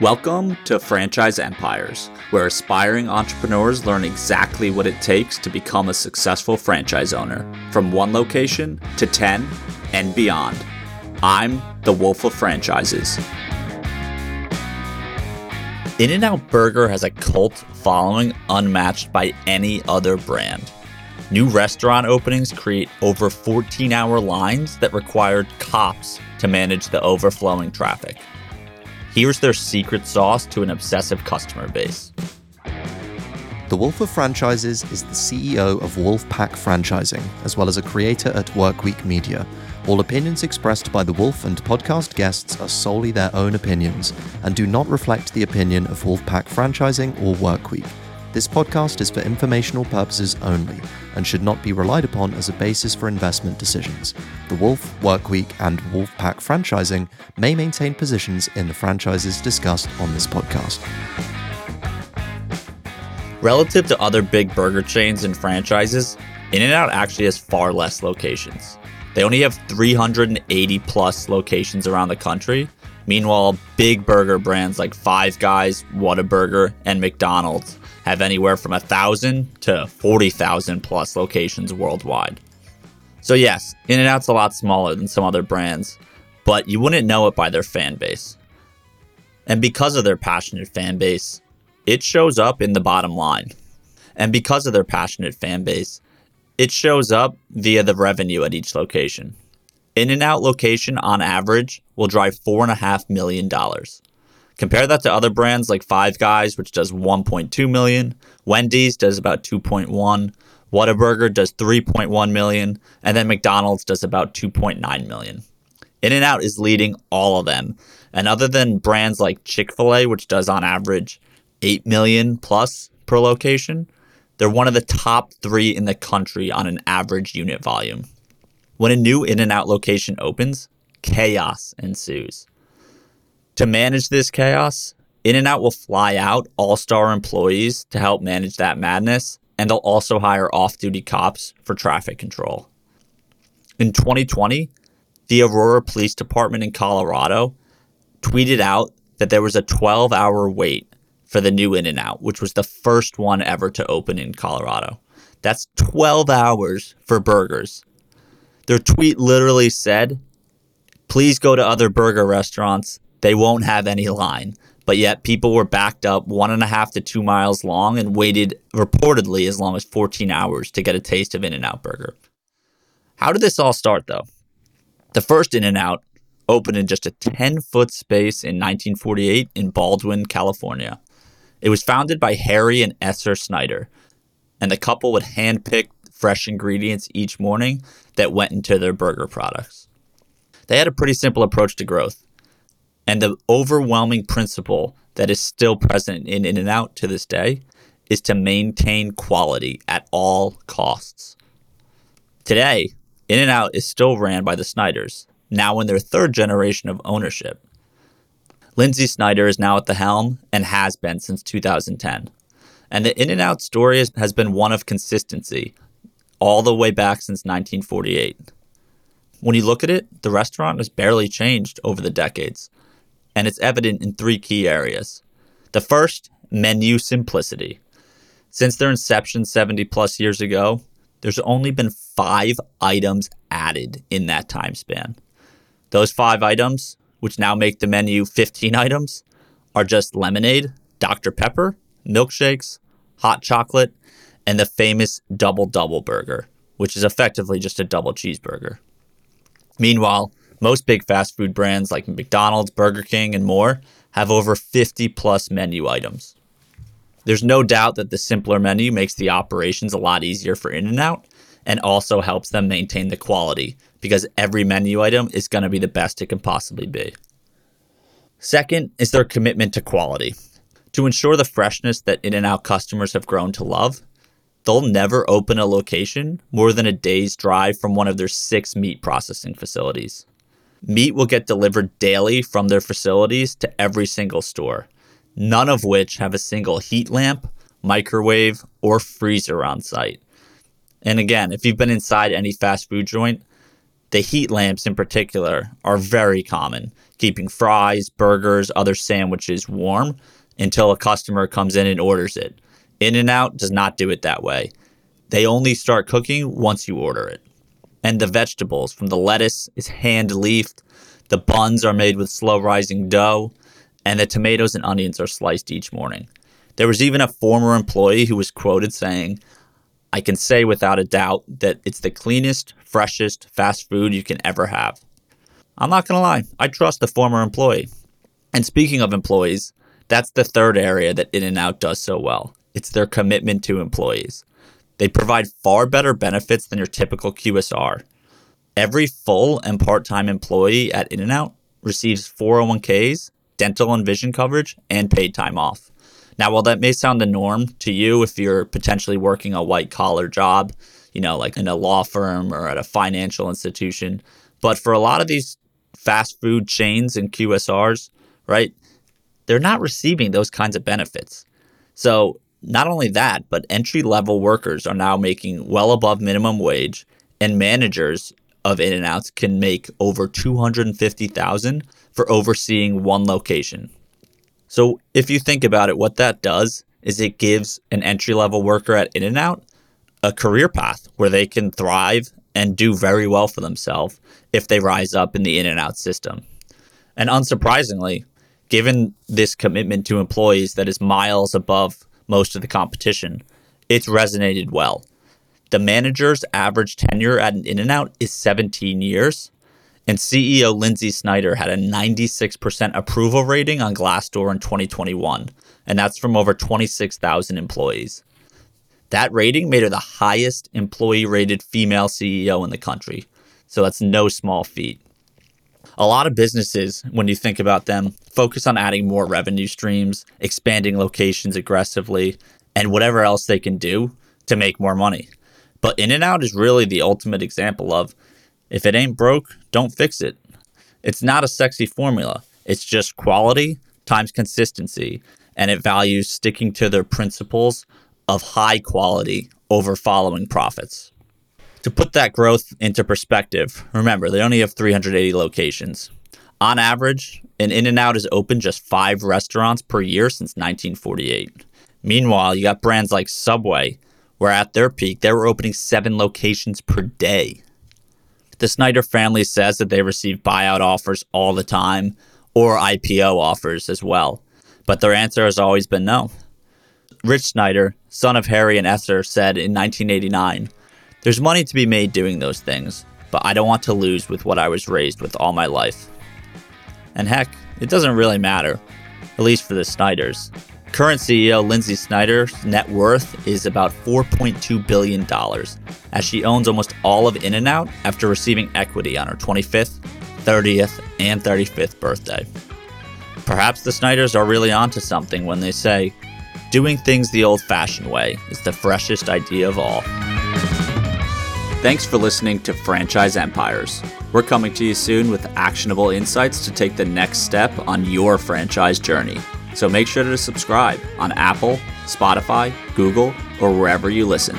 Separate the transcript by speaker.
Speaker 1: Welcome to Franchise Empires, where aspiring entrepreneurs learn exactly what it takes to become a successful franchise owner, from one location to 10 and beyond. I'm the Wolf of Franchises. In N Out Burger has a cult following unmatched by any other brand. New restaurant openings create over 14 hour lines that required cops to manage the overflowing traffic. Here's their secret sauce to an obsessive customer base.
Speaker 2: The Wolf of Franchises is the CEO of Wolfpack Franchising, as well as a creator at Workweek Media. All opinions expressed by the Wolf and podcast guests are solely their own opinions and do not reflect the opinion of Wolfpack Franchising or Workweek. This podcast is for informational purposes only and should not be relied upon as a basis for investment decisions. The Wolf, Workweek, and Wolfpack franchising may maintain positions in the franchises discussed on this podcast.
Speaker 1: Relative to other big burger chains and franchises, In N Out actually has far less locations. They only have 380 plus locations around the country. Meanwhile, big burger brands like Five Guys, Whataburger, and McDonald's have anywhere from 1,000 to 40,000 plus locations worldwide. So, yes, In N Out's a lot smaller than some other brands, but you wouldn't know it by their fan base. And because of their passionate fan base, it shows up in the bottom line. And because of their passionate fan base, it shows up via the revenue at each location. In and out location on average will drive $4.5 million. Compare that to other brands like Five Guys, which does 1.2 million, Wendy's does about 2.1, Whataburger does 3.1 million, and then McDonald's does about 2.9 million. In and Out is leading all of them. And other than brands like Chick fil A, which does on average 8 million plus per location, they're one of the top three in the country on an average unit volume. When a new In and Out location opens, chaos ensues. To manage this chaos, In N Out will fly out all star employees to help manage that madness, and they'll also hire off duty cops for traffic control. In 2020, the Aurora Police Department in Colorado tweeted out that there was a 12 hour wait for the new In N Out, which was the first one ever to open in Colorado. That's 12 hours for burgers. Their tweet literally said, Please go to other burger restaurants they won't have any line. But yet, people were backed up one and a half to two miles long and waited reportedly as long as 14 hours to get a taste of In N Out Burger. How did this all start, though? The first In N Out opened in just a 10 foot space in 1948 in Baldwin, California. It was founded by Harry and Esther Snyder, and the couple would handpick fresh ingredients each morning that went into their burger products. They had a pretty simple approach to growth. And the overwhelming principle that is still present in In N Out to this day is to maintain quality at all costs. Today, In N Out is still ran by the Snyders, now in their third generation of ownership. Lynsi Snyder is now at the helm and has been since 2010. And the In N Out story has been one of consistency all the way back since 1948. When you look at it, the restaurant has barely changed over the decades and it's evident in three key areas. The first, menu simplicity. Since their inception 70 plus years ago, there's only been five items added in that time span. Those five items, which now make the menu 15 items, are just lemonade, Dr. Pepper, milkshakes, hot chocolate, and the famous double double burger, which is effectively just a double cheeseburger. Meanwhile, most big fast food brands like McDonald's, Burger King, and more have over 50 plus menu items. There's no doubt that the simpler menu makes the operations a lot easier for In N Out and also helps them maintain the quality because every menu item is going to be the best it can possibly be. Second is their commitment to quality. To ensure the freshness that In N Out customers have grown to love, they'll never open a location more than a day's drive from one of their six meat processing facilities. Meat will get delivered daily from their facilities to every single store, none of which have a single heat lamp, microwave, or freezer on site. And again, if you've been inside any fast food joint, the heat lamps in particular are very common, keeping fries, burgers, other sandwiches warm until a customer comes in and orders it. In N Out does not do it that way. They only start cooking once you order it. And the vegetables from the lettuce is hand leafed, the buns are made with slow rising dough, and the tomatoes and onions are sliced each morning. There was even a former employee who was quoted saying, I can say without a doubt that it's the cleanest, freshest fast food you can ever have. I'm not going to lie, I trust the former employee. And speaking of employees, that's the third area that In N Out does so well. It's their commitment to employees. They provide far better benefits than your typical QSR. Every full and part time employee at In N Out receives 401ks, dental and vision coverage, and paid time off. Now, while that may sound the norm to you if you're potentially working a white collar job, you know, like in a law firm or at a financial institution, but for a lot of these fast food chains and QSRs, right, they're not receiving those kinds of benefits. So, not only that, but entry level workers are now making well above minimum wage, and managers of In and Outs can make over 250,000 for overseeing one location. So, if you think about it, what that does is it gives an entry level worker at In and Out a career path where they can thrive and do very well for themselves if they rise up in the In and Out system. And unsurprisingly, given this commitment to employees that is miles above most of the competition, it's resonated well. The manager's average tenure at an In N Out is 17 years, and CEO Lynsi Snyder had a 96% approval rating on Glassdoor in 2021, and that's from over 26,000 employees. That rating made her the highest employee rated female CEO in the country, so that's no small feat. A lot of businesses, when you think about them, focus on adding more revenue streams, expanding locations aggressively, and whatever else they can do to make more money. But In N Out is really the ultimate example of if it ain't broke, don't fix it. It's not a sexy formula, it's just quality times consistency, and it values sticking to their principles of high quality over following profits. To put that growth into perspective, remember they only have 380 locations. On average, an In N Out has opened just five restaurants per year since 1948. Meanwhile, you got brands like Subway, where at their peak they were opening seven locations per day. The Snyder family says that they receive buyout offers all the time or IPO offers as well, but their answer has always been no. Rich Snyder, son of Harry and Esther, said in 1989 there's money to be made doing those things, but I don't want to lose with what I was raised with all my life. And heck, it doesn't really matter, at least for the Snyders. Current CEO Lynsi Snyder's net worth is about $4.2 billion, as she owns almost all of In N Out after receiving equity on her 25th, 30th, and 35th birthday. Perhaps the Snyders are really onto something when they say, doing things the old fashioned way is the freshest idea of all. Thanks for listening to Franchise Empires. We're coming to you soon with actionable insights to take the next step on your franchise journey. So make sure to subscribe on Apple, Spotify, Google, or wherever you listen.